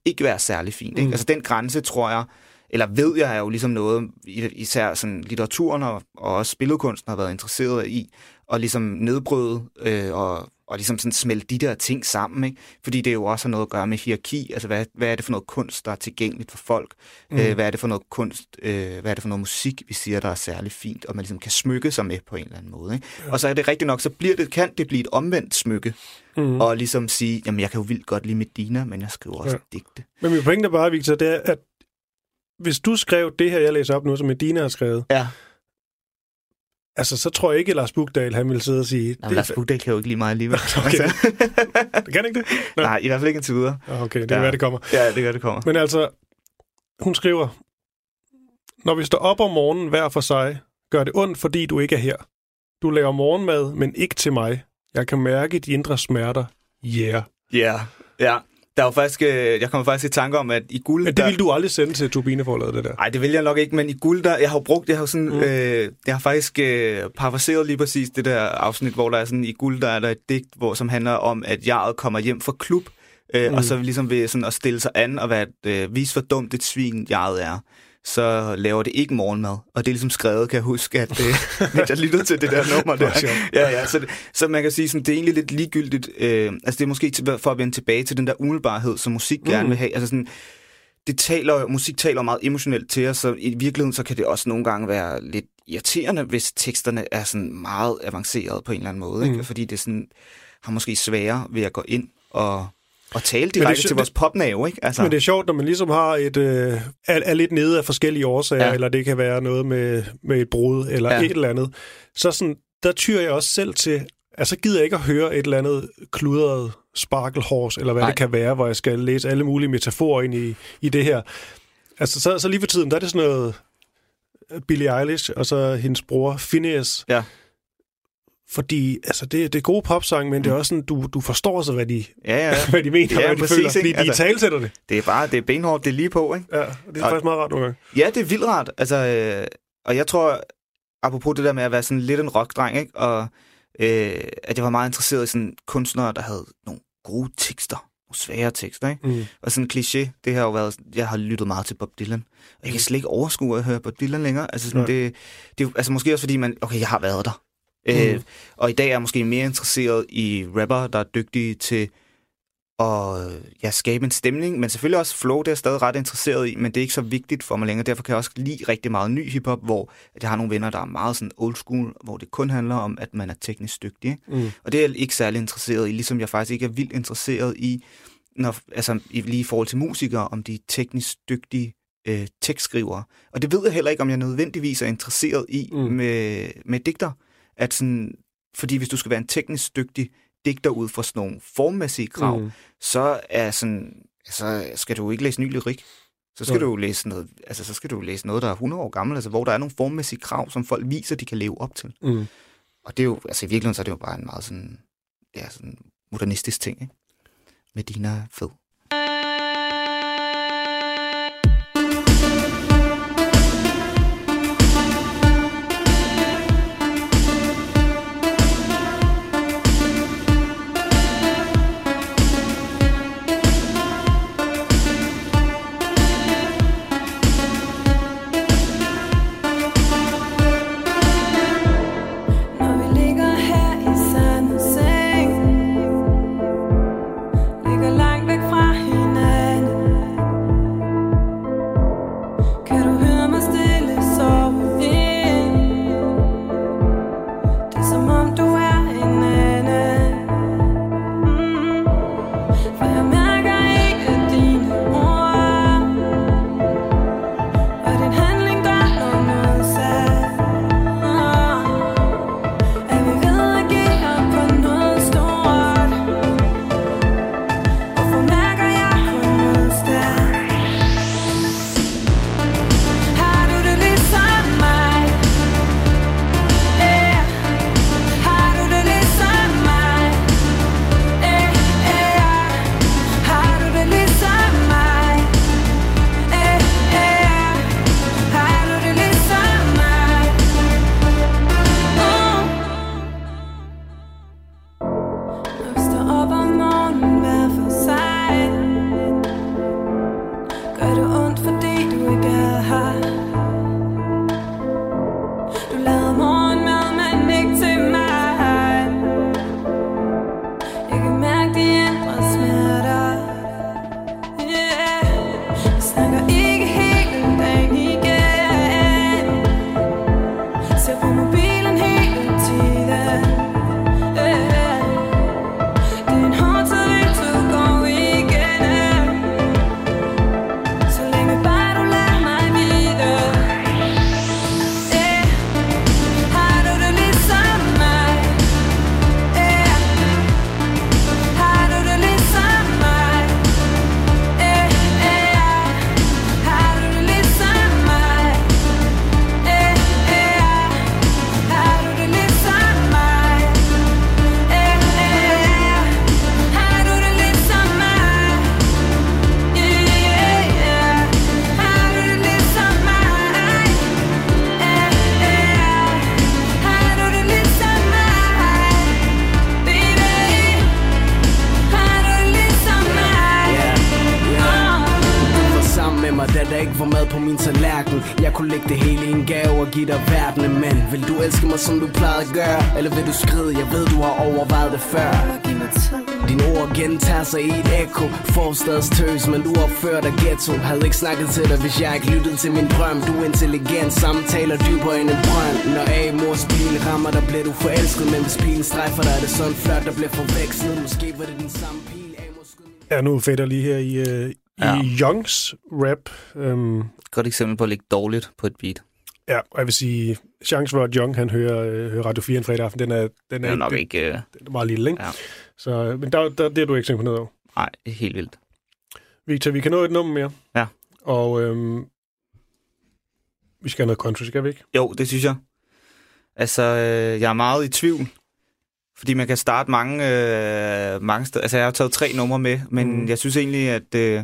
ikke være særlig fint. Ikke? Mm. Altså den grænse, tror jeg, eller ved jeg er jo ligesom noget, især sådan litteraturen og, og også billedkunsten har været interesseret i, og ligesom nedbryde øh, og, og ligesom sådan smelte de der ting sammen, ikke? Fordi det jo også har noget at gøre med hierarki, altså hvad, hvad er det for noget kunst, der er tilgængeligt for folk? Mm. Øh, hvad er det for noget kunst, øh, hvad er det for noget musik, vi siger, der er særlig fint, og man ligesom kan smykke sig med på en eller anden måde, ikke? Ja. Og så er det rigtigt nok, så bliver det, kan det blive et omvendt smykke, Mm. og ligesom sige, jamen jeg kan jo vildt godt lide Medina, men jeg skriver også ja. digte. Men min pointe er bare, Victor, det er, at hvis du skrev det her, jeg læser op nu, som Medina har skrevet, Ja, altså så tror jeg ikke, at Lars Bugdal, han vil sidde og sige... Nå, Lars Bugdal kan jo ikke lide mig alligevel. <laughs> Okay. Altså. <laughs> Kan ikke det? Nå. Nej, i hvert fald ikke indtil videre. Okay, det kan Ja. være, det kommer. Ja, det gør det kommer. Men altså, hun skriver, når vi står op om morgenen hver for sig, gør det ondt, fordi du ikke er her. Du laver morgenmad, men ikke til mig. Jeg kan mærke de indre smerter. Yeah. Ja, ja. Der er jo faktisk, øh, jeg kommer faktisk i tanke om, at i guld... Men det der, ville du aldrig sende til Turbineforlaget, det der. Nej, det vil jeg nok ikke, men i guld, der, jeg har brugt, jeg har sådan, mm. øh, jeg har faktisk øh, parafraseret lige præcis det der afsnit, hvor der er sådan, i guld, der er der et digt, hvor, som handler om, at jeget kommer hjem fra klub, øh, mm. og så ligesom ved sådan at stille sig an og være øh, vis hvor dumt et svin jeget er så laver det ikke morgenmad. Og det er ligesom skrevet, kan jeg huske, at øh, <laughs> jeg lyttede til det der nummer der. Ja, ja, så, det, så man kan sige, sådan, det er egentlig lidt ligegyldigt. Øh, altså det er måske til, for at vende tilbage til den der umiddelbarhed, som musik gerne Mm. vil have. Altså sådan, det taler, musik taler meget emotionelt til os, så i virkeligheden så kan det også nogle gange være lidt irriterende, hvis teksterne er sådan meget avanceret på en eller anden måde. Ikke? Mm. Fordi det sådan, har måske sværere ved at gå ind og, og tale direkte til vores popnave. Ikke? Altså, Men det er sjovt, når man ligesom har et, øh, er, er lidt nede af forskellige årsager, ja. Eller det kan være noget med, med et brud, eller ja. Et eller andet. Så sådan, der tyrer jeg også selv til, altså gider jeg ikke at høre et eller andet kludret sparkle horse, eller hvad. Nej. det kan være, hvor jeg skal læse alle mulige metaforer ind i, i det her. Altså, så, så lige for tiden, der er det sådan noget Billie Eilish, og så hendes bror Phineas. Ja. Fordi, altså, det, det er gode popsang, men det er også sådan, du, du forstår så, hvad de, ja, ja, ja. <laughs> hvad de mener, Ja, hvad de præcis, føler, fordi ikke? de Altså- talsætter det. Det er bare, det er benhårdt, det er lige på, ikke? Ja, og det er Og- faktisk meget rart nogle gange. Ja, det er vildt rart. Altså, øh, og jeg tror, apropos det der med at være sådan lidt en rockdreng, ikke? Og øh, at jeg var meget interesseret i sådan kunstnere, der havde nogle gode tekster, nogle svære tekster, ikke? Mm. Og sådan en kliché, det har jo været, jeg har lyttet meget til Bob Dylan. Og jeg kan slet ikke overskue at høre Bob Dylan længere. Altså, sådan, Nej. det, det altså måske også fordi, man, okay, jeg har været der. Mm. Øh, og i dag er jeg måske mere interesseret i rapper, der er dygtige til at ja, skabe en stemning, men selvfølgelig også flow, det er jeg stadig ret interesseret i, men det er ikke så vigtigt for mig længere. Derfor kan jeg også lide rigtig meget ny hiphop, hvor jeg har nogle venner, der er meget sådan old school, hvor det kun handler om, at man er teknisk dygtig. Mm. Og det er jeg ikke særlig interesseret i, ligesom jeg faktisk ikke er vildt interesseret i, når, altså lige i forhold til musikere, om de er teknisk dygtige øh, tekstskrivere. Og det ved jeg heller ikke, om jeg nødvendigvis er interesseret i mm. med, med digter. At sådan, fordi hvis du skal være en teknisk dygtig digter ud fra sådan nogle formmæssige krav, Mm. så er sådan, så skal du ikke læse ny lyrik. Så skal Nej. du læse noget, altså så skal du læse noget, der er 100 år gammelt, altså hvor der er nogle formmæssige krav, som folk viser, de kan leve op til. Mm. Og det er jo, altså i virkeligheden, så er det jo bare en meget sådan, ja, sådan modernistisk ting, ikke? Medina er fed. Ghetto Havde ikke snakket til dig, hvis jeg ikke lyttede til min drøm Du er intelligent, samtaler dybere end en brønd Når A-mors bil rammer dig, bliver du forelsket Men hvis pilen strejfer dig, er det sådan flot, der bliver forvekslet Måske var det den samme pil Ja, nu fedt lige her i, øh, i Ja. Youngs rap. Øhm, Godt eksempel på at ligge dårligt på et beat. ja, og jeg vil sige, chance for, at Young han hører, øh, hører Radio 4 en fredag aften, den er, den er, er nok den, ikke... Øh, den er meget lille, ikke? Ja. Så, øh, men der, der, det er du ikke så imponeret over. nej, helt vildt. Victor, vi kan nå et nummer mere. Ja. Og øhm, vi skal have noget country, skal vi ikke? Jo, det synes jeg. Altså, øh, jeg er meget i tvivl. Fordi man kan starte mange, øh, mange steder. Altså, jeg har taget tre numre med, men Mm. jeg synes egentlig, at, øh,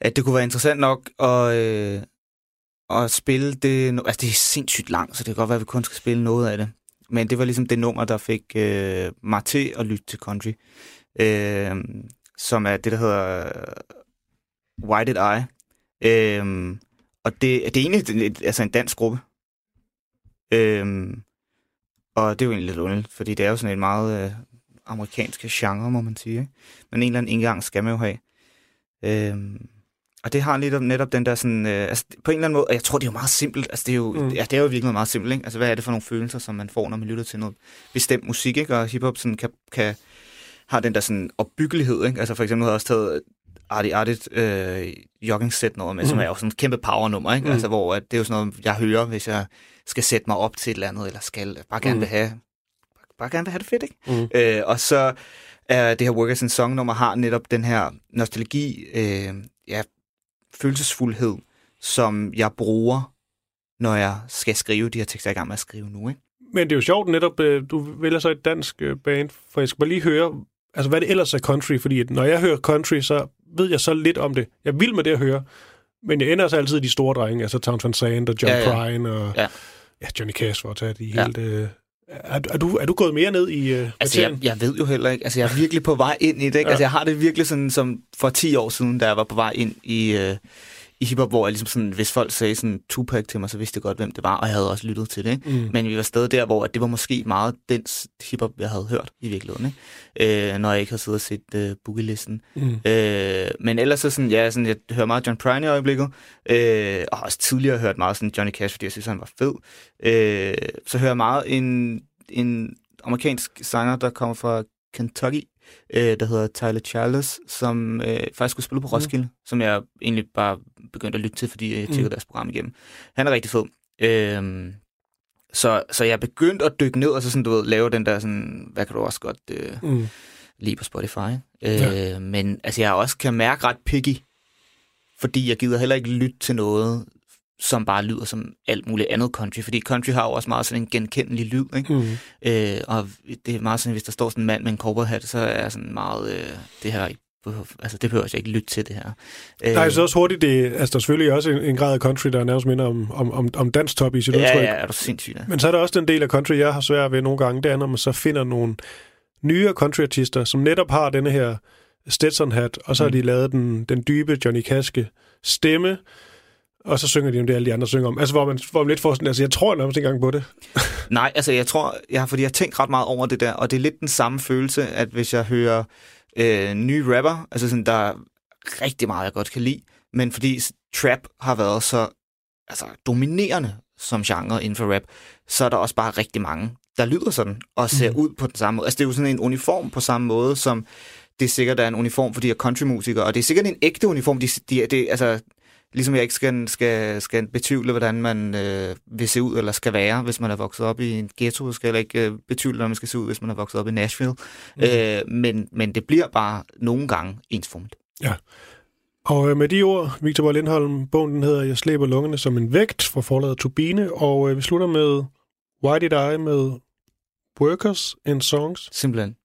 at det kunne være interessant nok at, øh, at spille det... Altså, det er sindssygt langt, så det kan godt være, at vi kun skal spille noget af det. Men det var ligesom det nummer, der fik øh, mig til at lytte til country. Øh, som er det, der hedder øh, Why Did I? Øh, og det, det er egentlig et, altså en dansk gruppe. Øhm, og det er jo egentlig lidt underligt, fordi det er jo sådan en meget øh, amerikansk genre, må man sige. Ikke? Men en eller anden indgang skal man jo have. Øhm, og det har netop, netop den der sådan, øh, altså på en eller anden måde, og jeg tror, det er jo meget simpelt, altså det er jo, mm. ja, det er jo virkelig meget simpelt, ikke? Altså hvad er det for nogle følelser, som man får, når man lytter til noget bestemt musik, ikke? Og hiphop sådan kan, kan, har den der sådan opbyggelighed, ikke? Altså for eksempel har jeg også taget Artie Artit øh, jogging set nummer med, mm. som Mhm. er jo sådan et kæmpe power nummer, ikke? Mm. Altså hvor at det er jo sådan noget, jeg hører, hvis jeg skal sætte mig op til et eller andet, eller skal bare gerne Mm. vil have, bare gerne vil have det fedt, ikke? Mm. Øh, og så er det her Workers in Song nummer har netop den her nostalgi, øh, ja, følelsesfuldhed, som jeg bruger, når jeg skal skrive de her tekster, jeg er i gang med at skrive nu, ikke? Men det er jo sjovt netop, øh, du vælger så et dansk øh, band, for jeg skal bare lige høre, altså hvad det ellers er country, fordi at når jeg hører country, så ved jeg så lidt om det. Jeg vil med det at høre, men jeg ender så altid i de store drenge, altså Towns Van Zandt og John Ja, ja. Prine og Ja. ja, Johnny Cash for at tage de Ja. helt... Øh, er, er, du, er du gået mere ned i øh, Altså, jeg, jeg ved jo heller ikke. Altså, jeg er virkelig på vej ind i det, ikke? Ja. Altså, jeg har det virkelig sådan, som for 10 år siden, da jeg var på vej ind i, øh, i hiphop, hvor jeg ligesom sådan, hvis folk sagde sådan Tupac til mig, så vidste jeg godt, hvem det var, og jeg havde også lyttet til det, ikke? Mm. Men vi var stadig der, hvor det var måske meget den hiphop, jeg havde hørt i virkeligheden, ikke? Øh, når jeg ikke havde siddet og set øh, boogie-listen. Mm. Øh, men ellers så sådan, ja, sådan, jeg hører meget John Prine i øjeblikket, øh, og har også tidligere hørt meget sådan Johnny Cash, fordi jeg synes, han var fed. Øh, så hører jeg meget en, en amerikansk sanger, der kommer fra Kentucky, øh, der hedder Tyler Childers, som øh, faktisk skulle spille på Roskilde, mm. som jeg egentlig bare begyndte at lytte til, fordi jeg tjekkede Mm. deres program igennem. Han er rigtig fed. Øh, så, så jeg begyndte at dykke ned og så sådan, du ved, lave den der sådan, hvad kan du også godt øh, Mm. lige på Spotify. Øh, Ja. Men altså, jeg også kan mærke ret picky, fordi jeg gider heller ikke lytte til noget, som bare lyder som alt muligt andet country, fordi country har jo også meget sådan en genkendelig lyd, ikke? Mm. Øh, og det er meget sådan, hvis der står sådan en mand med en cowboyhat, så er sådan meget, øh, det her, altså det behøver jeg ikke lytte til det her. Øh, Nej, så også hurtigt, det, altså der er selvfølgelig også en, en grad af country, der er nærmest minder om, om, om, om dansk top i sit ja, udtryk. ja, er du sindssyg da. Men så er der også den del af country, jeg har svært ved nogle gange, det er, når man så finder nogle nyere countryartister, som netop har denne her Stetson-hat, og så har Mm. de lavet den, den dybe Johnny Caske stemme, og så synger de om det, alle de andre synger om. Altså, hvor man, hvor man lidt får sådan, altså, jeg tror nærmest ikke engang på det. <laughs> Nej, altså jeg tror, jeg har, fordi jeg har tænkt ret meget over det der, og det er lidt den samme følelse, at hvis jeg hører øh, nye rapper, altså sådan, der er rigtig meget, jeg godt kan lide, men fordi trap har været så altså, dominerende som genre inden for rap, så er der også bare rigtig mange, der lyder sådan, og ser mm. ud på den samme måde. Altså det er jo sådan en uniform på samme måde, som det sikkert er en uniform for de her countrymusikere, og det er sikkert en ægte uniform, de, de, de, altså, ligesom jeg ikke skal, skal, skal betvivle, hvordan man øh, vil se ud eller skal være, hvis man er vokset op i en ghetto, skal jeg ikke øh, betvivle, hvordan man skal se ud, hvis man er vokset op i Nashville. Mm. Øh, men, men det bliver bare nogle gange ensformigt. Og øh, med de ord, Victor Borg Lindholm, bogen den hedder Jeg slæber lungerne som en vægt fra forladet Turbine, og øh, vi slutter med Why Did I med Workers and Songs. Simpelthen.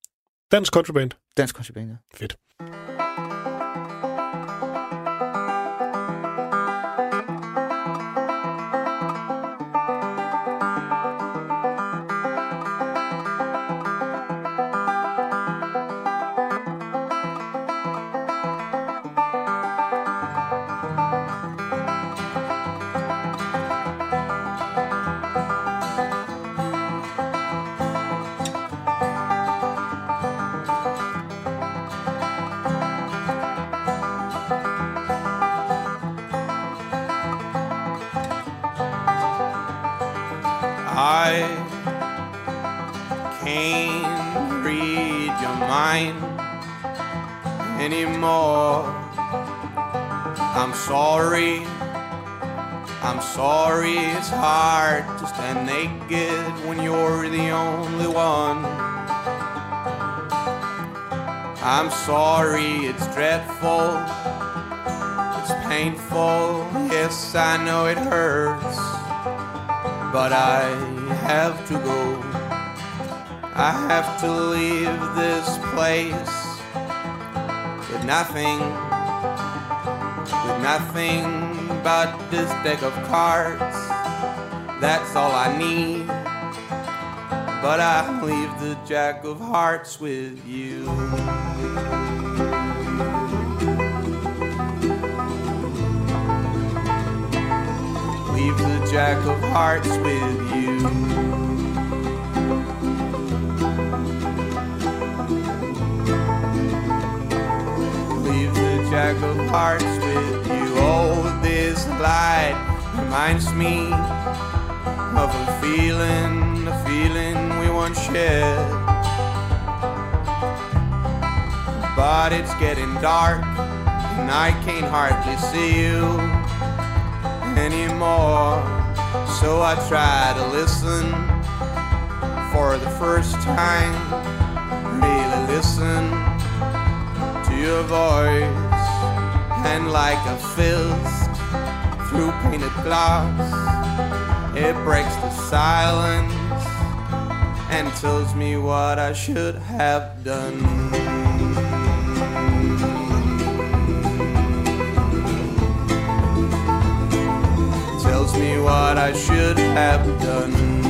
Dansk countryband. Dansk kontraband, ja. Fedt. Sorry it's dreadful. It's painful. Yes, I know it hurts. But I have to go. I have to leave this place with nothing with nothing but this deck of cards. That's all I need. But I leave the Jack of Hearts with you. Leave the Jack of Hearts with you. leave the jack of hearts with you. Oh, this light reminds me of a feeling, a feeling we once shared. But it's getting dark, and I can't hardly see you anymore. So I try to listen for the first time, really listen to your voice and like a fist through painted glass it breaks the silence and tells me what I should have done tells me what I should have done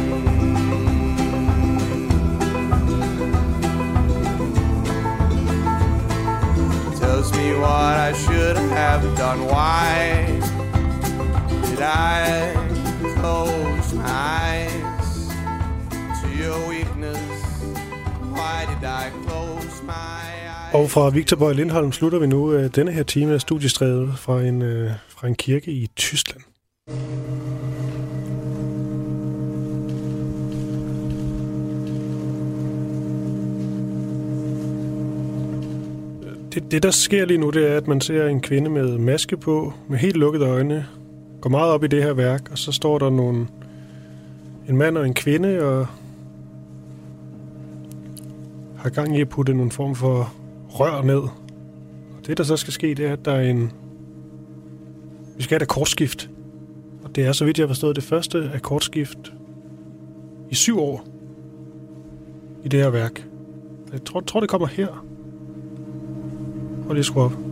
tells me what I should have done. Why did I close my eyes Og fra Victor Bøj Lindholm slutter vi nu øh, denne her time af studiestrædet fra en, øh, fra en kirke i Tyskland. Det, det, der sker lige nu, det er, at man ser en kvinde med maske på, med helt lukkede øjne, går meget op i det her værk, og så står der nogle, en mand og en kvinde, og har gang i at putte nogle form for rør ned. Og det, der så skal ske, det er, at der er en... Vi skal have et akkordskift. Og det er, så vidt jeg har forstået, det første akkordskift i syv år i det her værk. Jeg tror, tror det kommer her. Prøv lige at skrue op.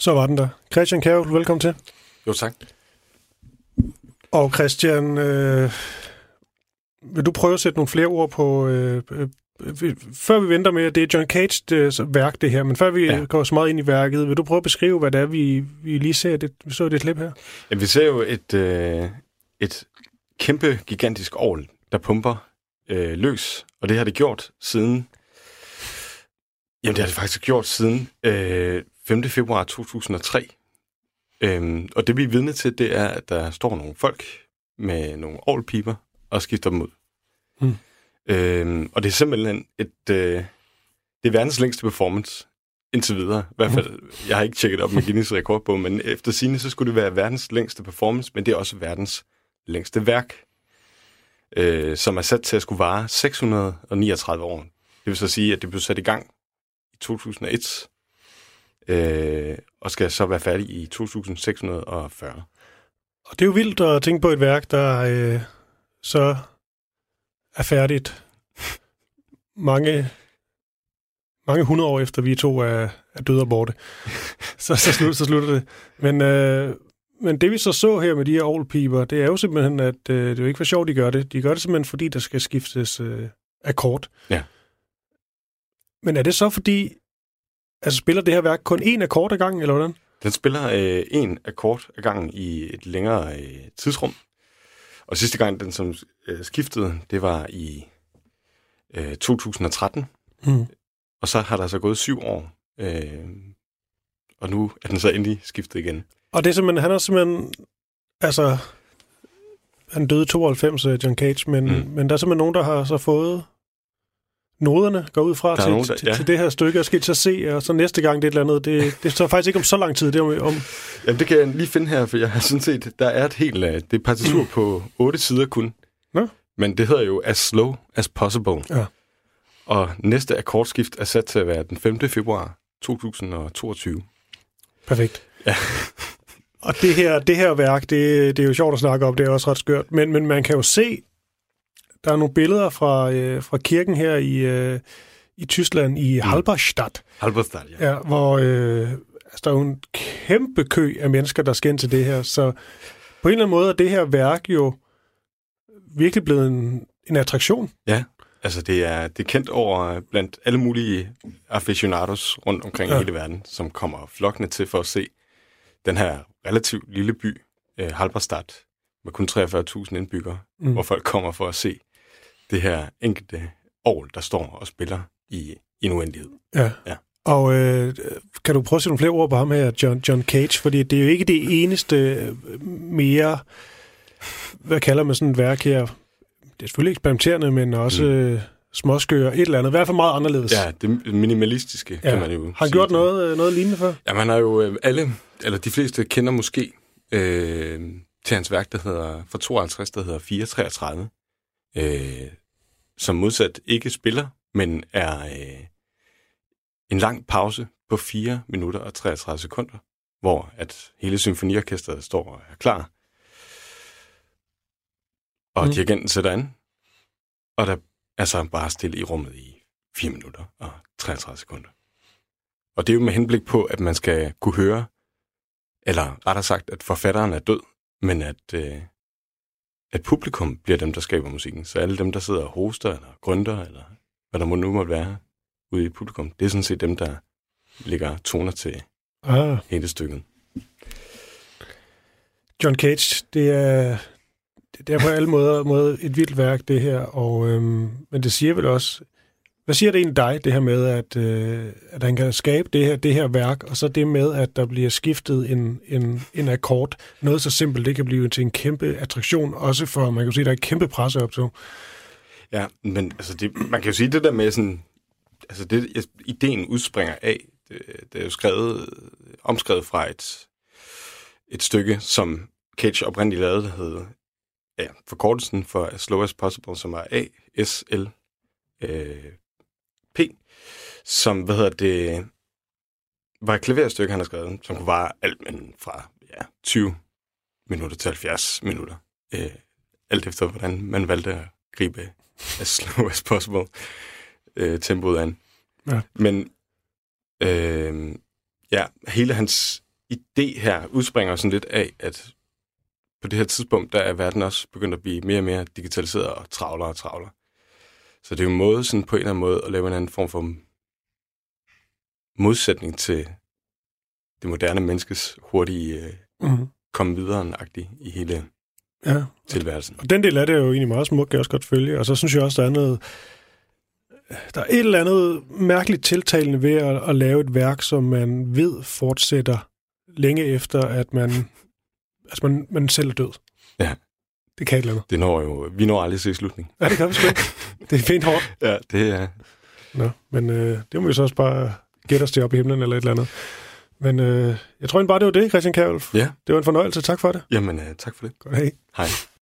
Så var den der. Christian Kjærl, velkommen til. Jo, tak. Og Christian, øh, vil du prøve at sætte nogle flere ord på... Øh, øh, øh, før vi venter med, det er John Cage værk, det her, men før vi ja. Ja. går så meget ind i værket, vil du prøve at beskrive, hvad det er, vi, vi lige ser? Det, vi så det klip her. Ja, vi ser jo et, øh, et kæmpe, gigantisk ovl, der pumper øh, løs. Og det har det gjort siden... Jamen, det har det faktisk gjort siden øh, 5. februar 2003. Øhm, og det vi er vidne til, det er, at der står nogle folk med nogle ovlpiber og skifter dem ud. Hmm. Øhm, og det er simpelthen et... Øh, det er verdens længste performance indtil videre. I hvert fald, jeg har ikke tjekket op med Guinness rekordbog, men efter sine så skulle det være verdens længste performance, men det er også verdens længste værk, øh, som er sat til at skulle vare 639 år. Det vil så sige, at det blev sat i gang i 2001, øh, og skal så være færdig i 2640. Og det er jo vildt at tænke på et værk, der øh, så er færdigt mange, mange hundrede år efter vi to er, er døde og borte. <laughs> så, så, slut, så slutter det. Men, øh, men det vi så så her med de her ovlpiber, det er jo simpelthen, at øh, det er jo ikke for sjovt, de gør det. De gør det simpelthen, fordi der skal skiftes øh, akkord. Ja. Men er det så fordi, altså spiller det her værk kun én akkord ad gangen, eller hvordan? Den spiller øh, en akkord ad gangen i et længere øh, tidsrum. Og sidste gang, den som øh, skiftede, det var i øh, 2013, Mm. og så har der så gået syv år, øh, og nu er den så endelig skiftet igen. Og det er simpelthen, han er simpelthen, altså, han døde i 92, øh, John Cage, men. Mm. men der er simpelthen nogen, der har så fået noderne, går ud fra til, nogen, der- til, ja. til, det her stykke, og skal til at se, og så næste gang det er et eller andet, det, det står faktisk ikke om så lang tid, det om, om Jamen, det kan jeg lige finde her, for jeg har sådan set, der er et helt, øh, det er partitur på otte sider kun. Nå. Men det hedder jo As Slow As Possible. Ja. Og næste akkordskift er sat til at være den 5. februar 2022. perfekt. Ja. Og det her, det her værk, det, det er jo sjovt at snakke om, det er også ret skørt, men, men man kan jo se, der er nogle billeder fra, øh, fra kirken her i, øh, i Tyskland, i Halberstadt, Halberstad, ja. Ja, hvor øh, altså, der er jo en kæmpe kø af mennesker, der skal ind til det her. Så på en eller anden måde er det her værk jo virkelig blevet en, en attraktion. Ja, altså det er, det er kendt over blandt alle mulige aficionados rundt omkring Ja. hele verden, som kommer flokkende til for at se den her relativt lille by, øh, Halberstadt, med kun 43.000 indbyggere, Mm. mm. hvor folk kommer for at se det her enkelte ovl, der står og spiller i, en uendelighed. Ja. Ja. Og øh, kan du prøve at sige nogle flere ord på ham her, John, John Cage? Fordi det er jo ikke det eneste øh, mere, hvad kalder man sådan et værk her? Det er selvfølgelig eksperimenterende, men også mm. småskør, et eller andet. I hvert fald meget anderledes. Ja, det minimalistiske, Ja. kan man jo Har han sige gjort det. noget, øh, noget lignende før? Ja, man har jo øh, alle, eller de fleste kender måske øh, til hans værk, der hedder, fra 52, der hedder 433, øh, som modsat ikke spiller, men er øh, en lang pause på 4 minutter og 33 sekunder, hvor at hele symfoniorkestret står og er klar, og Mm. dirigenten sætter an, og der er så bare stille i rummet i 4 minutter og 33 sekunder. Og det er jo med henblik på, at man skal kunne høre, eller rettere sagt, at forfatteren er død, men at, øh, at publikum bliver dem, der skaber musikken. Så alle dem, der sidder og hoster, eller grønter, eller hvad der må nu måtte være ude i publikum, det er sådan set dem, der lægger toner til Ah. hele stykket. John Cage, det er, det er på alle måder, måder et vildt værk, det her. Og, øhm, men det siger vel også... Hvad siger det egentlig dig, det her med, at, øh, at han kan skabe det her, det her værk, og så det med, at der bliver skiftet en, en, en akkord. Noget så simpelt, det kan blive til en kæmpe attraktion, også for, man kan sige, der er et kæmpe presseoptog. Ja, men altså det, man kan jo sige det der med sådan, altså det, jeg- ideen udspringer af, det, det er jo skrevet, omskrevet fra et, et stykke, som Cage oprindeligt lavede, der hed, ja, forkortelsen for As Slow As Possible, som er ASL øh, P, som, hvad hedder det, var et klaverstykke, han har skrevet, som kunne vare alt men fra ja, 20 minutter til 70 minutter. Øh, alt efter, hvordan man valgte at gribe as slow as possible øh, tempoet an. Ja. Men øh, ja, hele hans idé her udspringer sådan lidt af, at på det her tidspunkt, der er verden også begyndt at blive mere og mere digitaliseret og travlere og travlere. Så det er jo en måde, sådan på en eller anden måde, at lave en anden form for modsætning til det moderne menneskes hurtige Mm-hmm. komme videre i hele Ja, tilværelsen. Og den del af det er jo egentlig meget smukt, kan jeg også godt følge. Og så synes jeg også, der er noget... Der er et eller andet mærkeligt tiltalende ved at, at lave et værk, som man ved fortsætter længe efter, at man, altså man, man selv er død. Ja. Det kan et eller andet. Det når jo, vi når aldrig at se slutning. Ja, det kan vi sgu ikke. Det er fint hårdt. Ja, det er... Nå, men øh, det må vi så også bare gætte os til op i himlen eller et eller andet. Men øh, jeg tror egentlig bare, det var det, Christian Kærulf. Ja, Det var en fornøjelse. Tak for det. jamen uh, tak for det. Godt, hej. Hej.